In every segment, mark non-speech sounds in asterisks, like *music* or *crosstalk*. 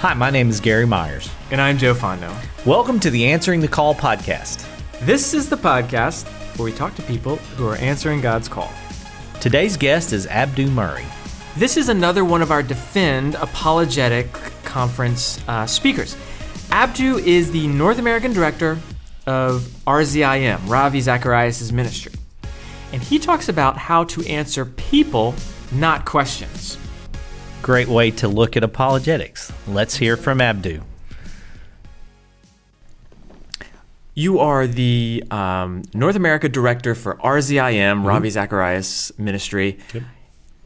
Hi, my name is Gary Myers. And I'm Joe Fondo. Welcome to the Answering the Call podcast. This is the podcast where we talk to people who are answering God's call. Today's guest is Abdu Murray. This is another one of our Defend Apologetic Conference uh, speakers. Abdu is the North American Director of RZIM, Ravi Zacharias' ministry. And he talks about how to answer people, not questions. Great way to look at apologetics. Let's hear from Abdu. You are the um, North America Director for RZIM, mm-hmm. Ravi Zacharias Ministry, yep.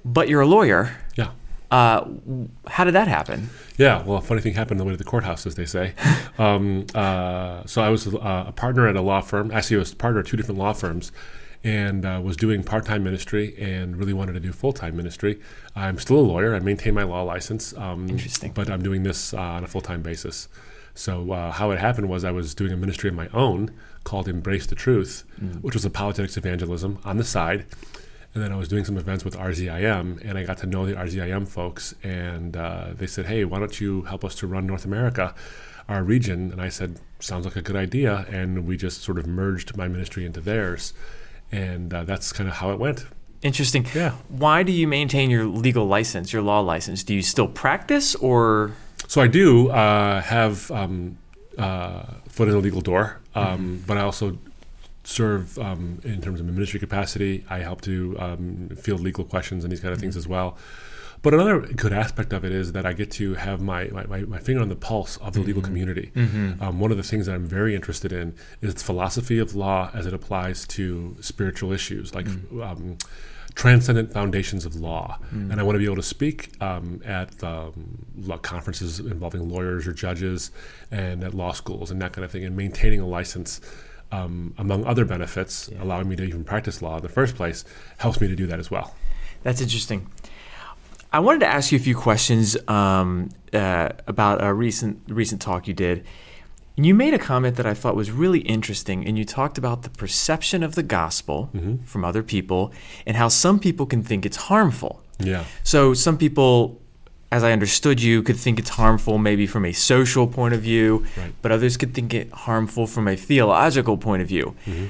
but you're a lawyer. Yeah. Uh, how did that happen? Yeah, well, a funny thing happened on the way to the courthouse, as they say. *laughs* um, uh, so I was uh, a partner at a law firm. Actually, I was a partner at two different law firms and uh, was doing part time ministry and really wanted to do full time ministry. I'm still a lawyer. I maintain my law license. Um, Interesting. But I'm doing this uh, on a full time basis. So, uh, how it happened was I was doing a ministry of my own called Embrace the Truth, mm. which was apologetics evangelism on the side. And then I was doing some events with RZIM, and I got to know the RZIM folks. And uh, they said, "Hey, why don't you help us to run North America, our region?" And I said, "Sounds like a good idea." And we just sort of merged my ministry into theirs, and uh, that's kind of how it went. Interesting. Yeah. Why do you maintain your legal license, your law license? Do you still practice, or? So I do uh, have um, uh, foot in the legal door, um, mm-hmm. but I also serve um, in terms of ministry capacity. I help to um, field legal questions and these kind of mm-hmm. things as well. But another good aspect of it is that I get to have my, my, my finger on the pulse of the mm-hmm. legal community. Mm-hmm. Um, one of the things that I'm very interested in is the philosophy of law as it applies to spiritual issues, like mm-hmm. um, transcendent foundations of law. Mm. And I want to be able to speak um, at um, conferences involving lawyers or judges and at law schools and that kind of thing, and maintaining a license um, among other benefits, yeah. allowing me to even practice law in the first place, helps me to do that as well. That's interesting. I wanted to ask you a few questions um, uh, about a recent recent talk you did. You made a comment that I thought was really interesting, and you talked about the perception of the gospel mm-hmm. from other people and how some people can think it's harmful. Yeah. So some people as I understood you, could think it's harmful maybe from a social point of view, right. but others could think it harmful from a theological point of view. Mm-hmm.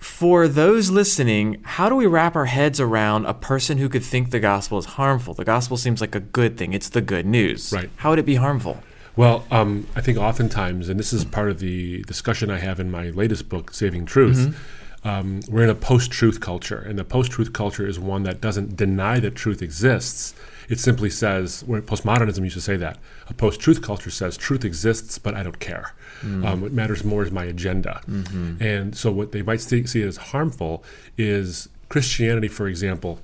For those listening, how do we wrap our heads around a person who could think the gospel is harmful? The gospel seems like a good thing, it's the good news. Right. How would it be harmful? Well, um, I think oftentimes, and this is part of the discussion I have in my latest book, Saving Truth. Mm-hmm. Um, we're in a post truth culture, and the post truth culture is one that doesn't deny that truth exists, it simply says, where postmodernism used to say that, a post truth culture says truth exists, but I don't care. Mm. Um, what matters more is my agenda. Mm-hmm. And so, what they might see, see as harmful is Christianity, for example,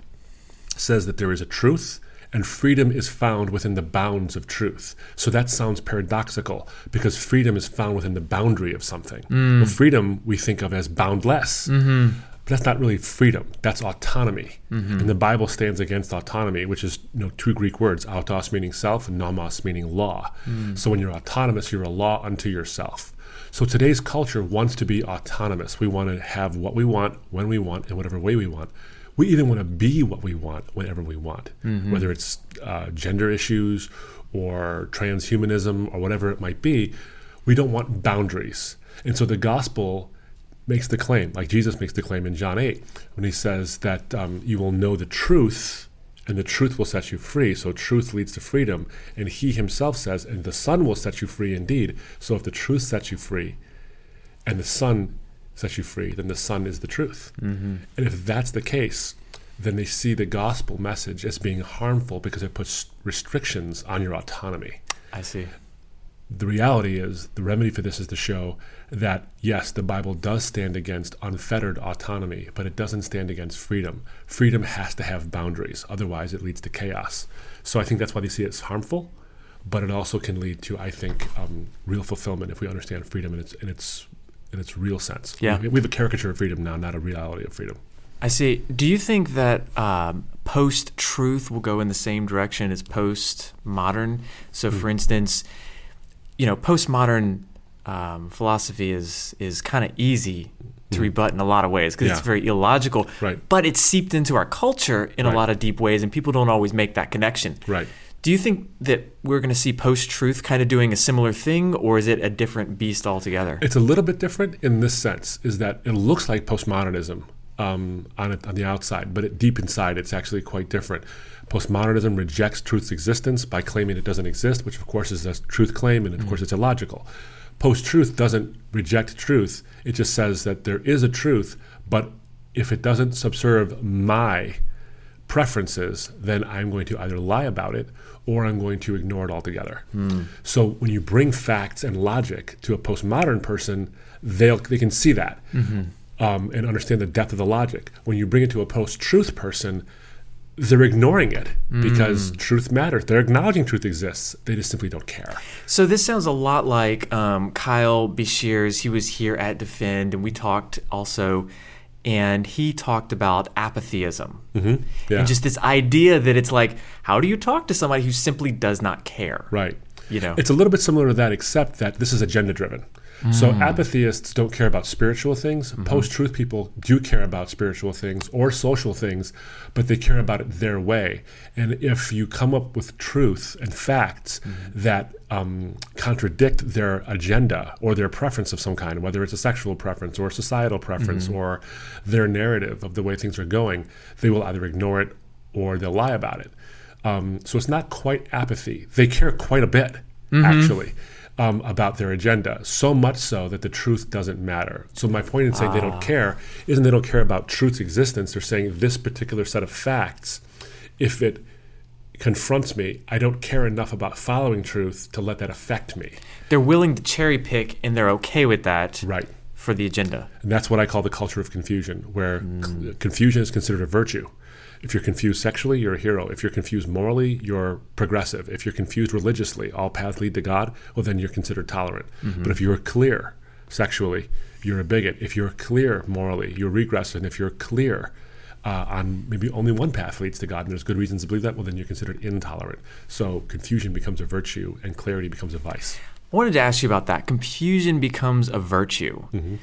says that there is a truth and freedom is found within the bounds of truth. So that sounds paradoxical because freedom is found within the boundary of something. Mm. Well, freedom we think of as boundless. Mm-hmm. But that's not really freedom. That's autonomy. Mm-hmm. And the Bible stands against autonomy, which is you know two Greek words, autos meaning self and nomos meaning law. Mm. So when you're autonomous, you're a law unto yourself. So today's culture wants to be autonomous. We want to have what we want, when we want, in whatever way we want. We even want to be what we want whenever we want, mm-hmm. whether it's uh, gender issues or transhumanism or whatever it might be. We don't want boundaries. And so the gospel makes the claim, like Jesus makes the claim in John 8, when he says that um, you will know the truth and the truth will set you free. So truth leads to freedom. And he himself says, and the Son will set you free indeed. So if the truth sets you free and the Son sets you free, then the Son is the truth. Mm-hmm. And if that's the case, then they see the gospel message as being harmful because it puts restrictions on your autonomy. I see the reality is the remedy for this is to show that yes the bible does stand against unfettered autonomy but it doesn't stand against freedom freedom has to have boundaries otherwise it leads to chaos so i think that's why they see it as harmful but it also can lead to i think um, real fulfillment if we understand freedom in its in its in its real sense yeah we, we have a caricature of freedom now not a reality of freedom I see. Do you think that um, post truth will go in the same direction as post modern? So, mm-hmm. for instance, you know, postmodern um, philosophy is is kind of easy to mm. rebut in a lot of ways because yeah. it's very illogical. Right. But it's seeped into our culture in right. a lot of deep ways, and people don't always make that connection. Right. Do you think that we're going to see post truth kind of doing a similar thing, or is it a different beast altogether? It's a little bit different in this sense, is that it looks like postmodernism um, on, it, on the outside, but it, deep inside, it's actually quite different. Postmodernism rejects truth's existence by claiming it doesn't exist, which of course is a truth claim, and of mm-hmm. course it's illogical. Post truth doesn't reject truth, it just says that there is a truth, but if it doesn't subserve my preferences, then I'm going to either lie about it or I'm going to ignore it altogether. Mm. So when you bring facts and logic to a postmodern person, they they can see that mm-hmm. um, and understand the depth of the logic. When you bring it to a post-truth person, they're ignoring it mm. because truth matters. They're acknowledging truth exists. They just simply don't care. So this sounds a lot like um, Kyle Beshears. He was here at Defend, and we talked also and he talked about apatheism mm-hmm. yeah. and just this idea that it's like how do you talk to somebody who simply does not care? Right. You know? It's a little bit similar to that except that this is agenda driven so mm. apatheists don't care about spiritual things. Mm-hmm. Post-truth people do care about spiritual things or social things, but they care about it their way. And if you come up with truth and facts mm-hmm. that um, contradict their agenda or their preference of some kind, whether it's a sexual preference or a societal preference mm-hmm. or their narrative of the way things are going, they will either ignore it or they'll lie about it. Um, so it's not quite apathy. They care quite a bit, mm-hmm. actually um, about their agenda, so much so that the truth doesn't matter. So my point in saying ah. they don't ah. care isn't they don't care about truth's existence. They're saying this particular set of facts, if it confronts me, I don't care enough about following truth to let that affect me. They're willing to cherry pick, and they're okay with that. Right. For the agenda. And that's what I call the culture of confusion, where mm. c- confusion is considered a virtue. If you're confused sexually, you're a hero. If you're confused morally, you're progressive. If you're confused religiously, all paths lead to God, well, then you're considered tolerant. Mm-hmm. But if you're clear sexually, you're a bigot. If you're clear morally, you're regressive. And if you're clear uh, on maybe only one path leads to God, and there's good reasons to believe that, well, then you're considered intolerant. So confusion becomes a virtue, and clarity becomes a vice. I wanted to ask you about that. Confusion becomes a virtue. Mm-hmm.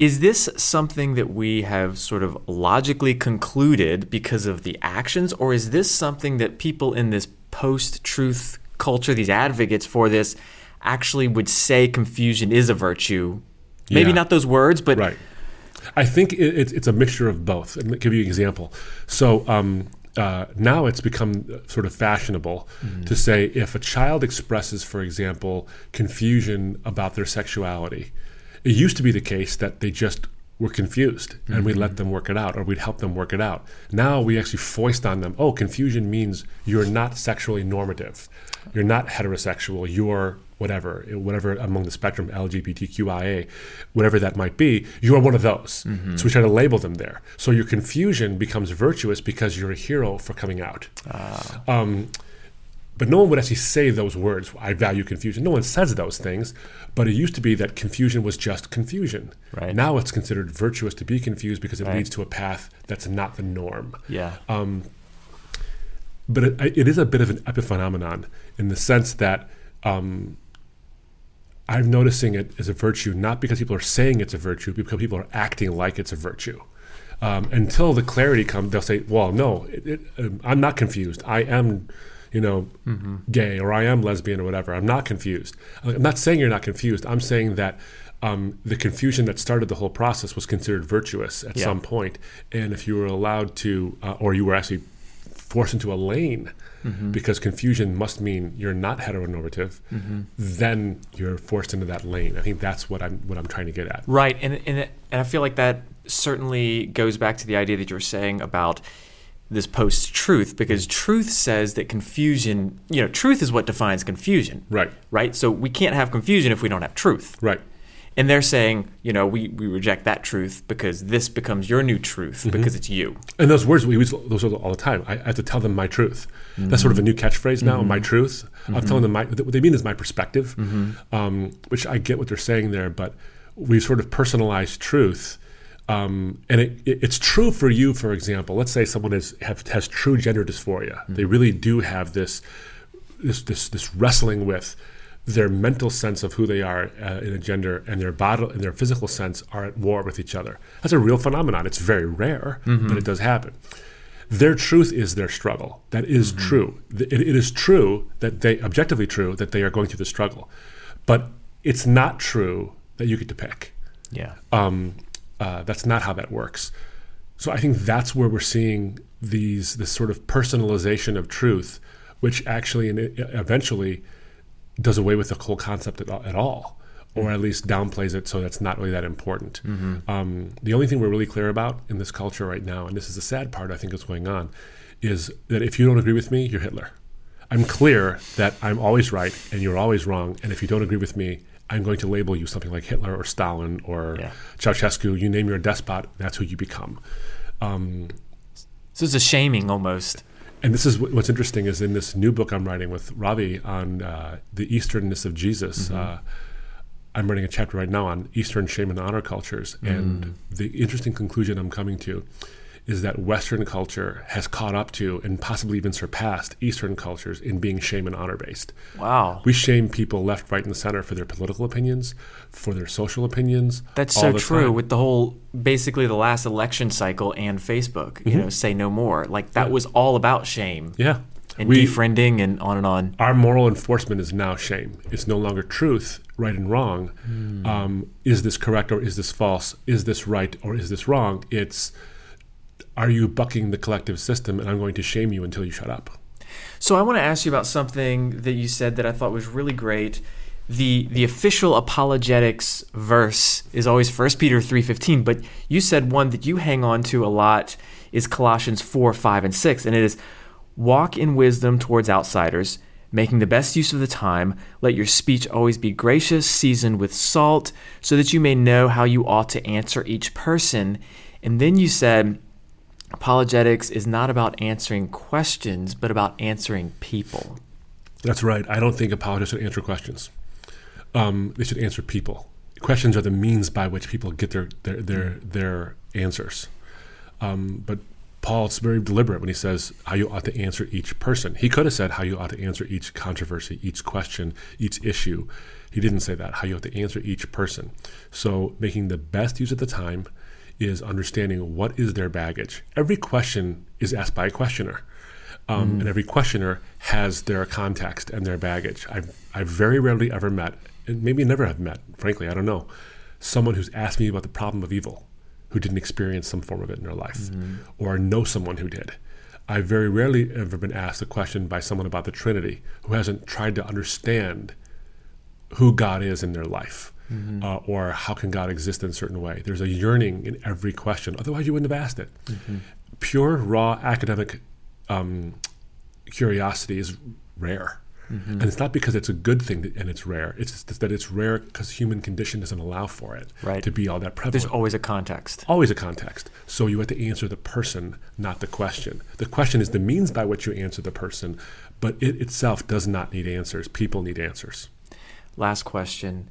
Is this something that we have sort of logically concluded because of the actions, or is this something that people in this post truth culture, these advocates for this, actually would say confusion is a virtue? Maybe yeah. not those words, but. Right. I think it, it's a mixture of both. And give you an example. So, um, uh, now it's become sort of fashionable mm-hmm. to say if a child expresses, for example, confusion about their sexuality, it used to be the case that they just were confused and mm-hmm. we'd let them work it out or we'd help them work it out. Now we actually foist on them, oh, confusion means you're not sexually normative. You're not heterosexual. You're whatever, whatever among the spectrum, LGBTQIA, whatever that might be, you are one of those. Mm-hmm. So we try to label them there. So your confusion becomes virtuous because you're a hero for coming out. Ah. Um, but no one would actually say those words, I value confusion. No one says those things. But it used to be that confusion was just confusion. Right. Now it's considered virtuous to be confused because it right. leads to a path that's not the norm. Yeah. Um, but it, it is a bit of an epiphenomenon in the sense that um, I'm noticing it as a virtue not because people are saying it's a virtue, but because people are acting like it's a virtue. Um, until the clarity comes, they'll say, "Well, no, it, it, um, I'm not confused. I am you know, mm-hmm. gay or I am lesbian or whatever. I'm not confused. I'm not saying you're not confused. I'm saying that um, the confusion that started the whole process was considered virtuous at yeah. some point. And if you were allowed to, uh, or you were actually forced into a lane, mm-hmm. because confusion must mean you're not heteronormative, mm-hmm. then you're forced into that lane. I think that's what I'm what I'm trying to get at. Right, and and and I feel like that certainly goes back to the idea that you were saying about this post truth because truth says that confusion, you know, truth is what defines confusion. Right. Right? So we can't have confusion if we don't have truth. Right. And they're saying, you know, we, we reject that truth because this becomes your new truth mm-hmm. because it's you. And those words we use those all the time. I, I have to tell them my truth. Mm-hmm. That's sort of a new catchphrase now. Mm-hmm. My truth. I'm mm-hmm. telling them my what they mean is my perspective, mm-hmm. um, which I get what they're saying there, but we've sort of personalized truth um, and it, it, it's true for you, for example. Let's say someone is, have, has true gender dysphoria. Mm-hmm. They really do have this, this, this, this wrestling with their mental sense of who they are uh, in a gender and their body and their physical sense are at war with each other. That's a real phenomenon. It's very rare, mm-hmm. but it does happen. Their truth is their struggle. That is true. It, it is true that they, objectively true, that they are going through the struggle. But it's not true that you get to pick. Yeah. Um, uh, that's not how that works. So I think that's where we're seeing these this sort of personalization of truth, which actually and eventually does away with the whole concept at all, at all or at least downplays it so that's not really that important. Um, the only thing we're really clear about in this culture right now, and this is the sad part I think is going on, is that if you don't agree with me, you're Hitler. I'm clear that I'm always right and you're always wrong, and if you don't agree with me, I'm going to label you something like Hitler or Stalin or Yeah. Ceausescu. You name your despot, that's who you become. Um, So it's a shaming almost. and this is what's interesting is in this new book I'm writing with Ravi on uh, the Easternness of Jesus. Uh, I'm writing a chapter right now on Eastern shame and honor cultures, and the interesting conclusion I'm coming to is that Western culture has caught up to and possibly even surpassed Eastern cultures in being shame and honor based. Wow. We shame people left, right, and center for their political opinions, for their social opinions. That's so true time. with the whole basically the last election cycle and Facebook, you know, say no more. Like that was all about shame yeah. and We- defriending and on and on. our moral enforcement is now shame. It's no longer truth, right and wrong. Hmm. Um, is this correct or is this false? Is this right or is this wrong? It's are you bucking the collective system and I'm going to shame you until you shut up? So I want to ask you about something that you said that I thought was really great. The the official apologetics verse is always 1 Peter 3:15, but you said one that you hang on to a lot is Colossians 4, 5 and 6, and it is walk in wisdom towards outsiders, making the best use of the time. Let your speech always be gracious, seasoned with salt, so that you may know how you ought to answer each person. And then you said apologetics is not about answering questions, but about answering people. That's right. I don't think apologists should answer questions. Um, they should answer people. Questions are the means by which people get their their their, their answers. Um, but Paul's very deliberate when he says how you ought to answer each person. He could have said how you ought to answer each controversy, each question, each issue. He didn't say that. How you ought to answer each person. So making the best use of the time is understanding what is their baggage. Every question is asked by a questioner. Um, And every questioner has their context and their baggage. I've, I've very rarely ever met, and maybe never have met, frankly, I don't know, someone who's asked me about the problem of evil who didn't experience some form of it in their life or know someone who did. I've very rarely ever been asked a question by someone about the Trinity who hasn't tried to understand who God is in their life. Uh, or how can God exist in a certain way? There's a yearning in every question. Otherwise, you wouldn't have asked it. Pure, raw academic um, curiosity is rare. And it's not because it's a good thing that, and it's rare. It's just that it's rare because human condition doesn't allow for it Right. to be all that prevalent. There's always a context. Always a context. So you have to answer the person, not the question. The question is the means by which you answer the person, but it itself does not need answers. People need answers. Last question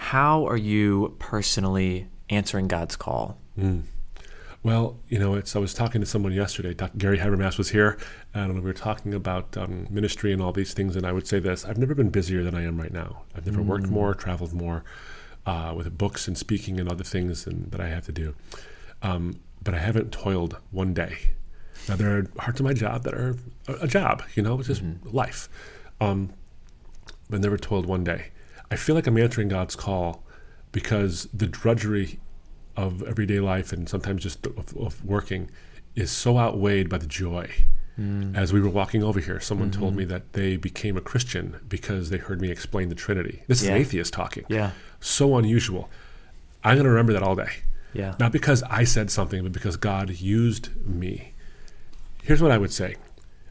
How are you personally answering God's call? Well, you know, it's. I was talking to someone yesterday. Dr. Gary Habermas was here, and we were talking about um, ministry and all these things. And I would say this: I've never been busier than I am right now. I've never worked more, traveled more, uh, with books and speaking and other things and, that I have to do. Um, but I haven't toiled one day. Now there are parts of my job that are a, a job, you know, it's just life. Um, but never toiled one day. I feel like I'm answering God's call because the drudgery of everyday life and sometimes just of, of working is so outweighed by the joy. Hmm. As we were walking over here, someone told mm-hmm. me that they became a Christian because they heard me explain the Trinity. This is an atheist talking. Yeah. So unusual. I'm going to remember that all day. Yeah. Not because I said something, but because God used me. Here's what I would say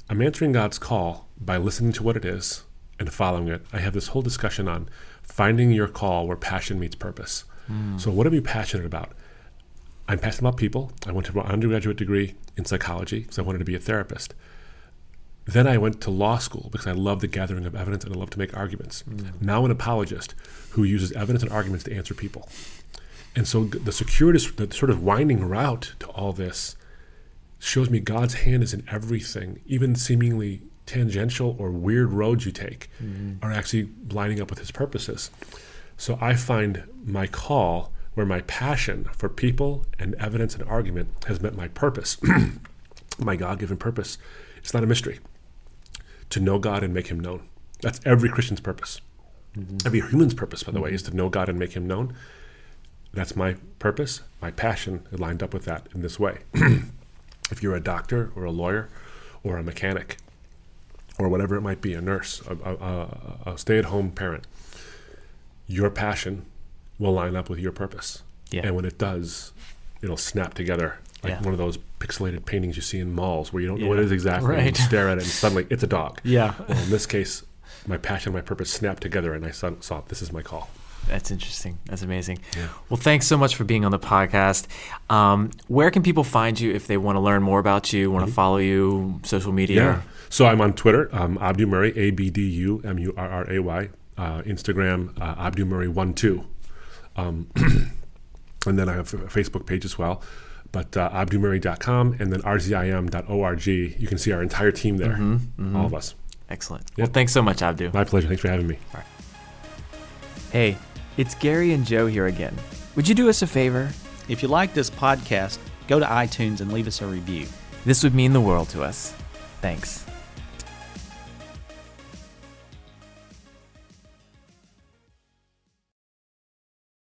I'm answering God's call by listening to what it is and following it. I have this whole discussion on finding your call where passion meets purpose. Hmm. So, what are you passionate about? I'm passionate about people. I went to an undergraduate degree in psychology because I wanted to be a therapist. Then I went to law school because I love the gathering of evidence and I love to make arguments. Hmm. Now, an apologist who uses evidence and arguments to answer people. And so the circuitous, the sort of winding route to all this shows me God's hand is in everything, even seemingly tangential or weird roads you take mm-hmm. are actually lining up with his purposes. So I find my call where my passion for people and evidence and argument has met my purpose. *clears throat* my God given purpose. It's not a mystery. To know God and make him known. That's every Christian's purpose. Mm-hmm. Every human's purpose, by the way, mm-hmm. is to know God and make him known. That's my purpose. My passion lined up with that in this way. *clears throat* if you're a doctor or a lawyer or a mechanic or whatever it might be, a nurse, a, a, a, stay at home parent, your passion will line up with your purpose. Yeah. And when it does, it'll snap together like Yeah. one of those pixelated paintings you see in malls where you don't know what it is exactly. and you stare at it and suddenly it's a dog. *laughs* Yeah. Well, in this case, my passion and my purpose snapped together and I saw, saw this is my call. That's interesting. That's amazing. Yeah. Well, thanks so much for being on the podcast. Um, where can people find you if they want to learn more about you, want to follow you, social media? Mm-hmm. Yeah. So I'm on Twitter, um, Abdu Murray, A B D U M U R R A Y. Uh, Instagram, uh, Abdu Murray one two, um, *clears throat* and then I have a Facebook page as well. But uh, abdumurray.com and then rzim.org. You can see our entire team there, all of us. Excellent. Yeah. Well, thanks so much, Abdu. My pleasure. Thanks for having me. Hey, it's Gary and Joe here again. Would you do us a favor? If you like this podcast, go to iTunes and leave us a review. This would mean the world to us. Thanks.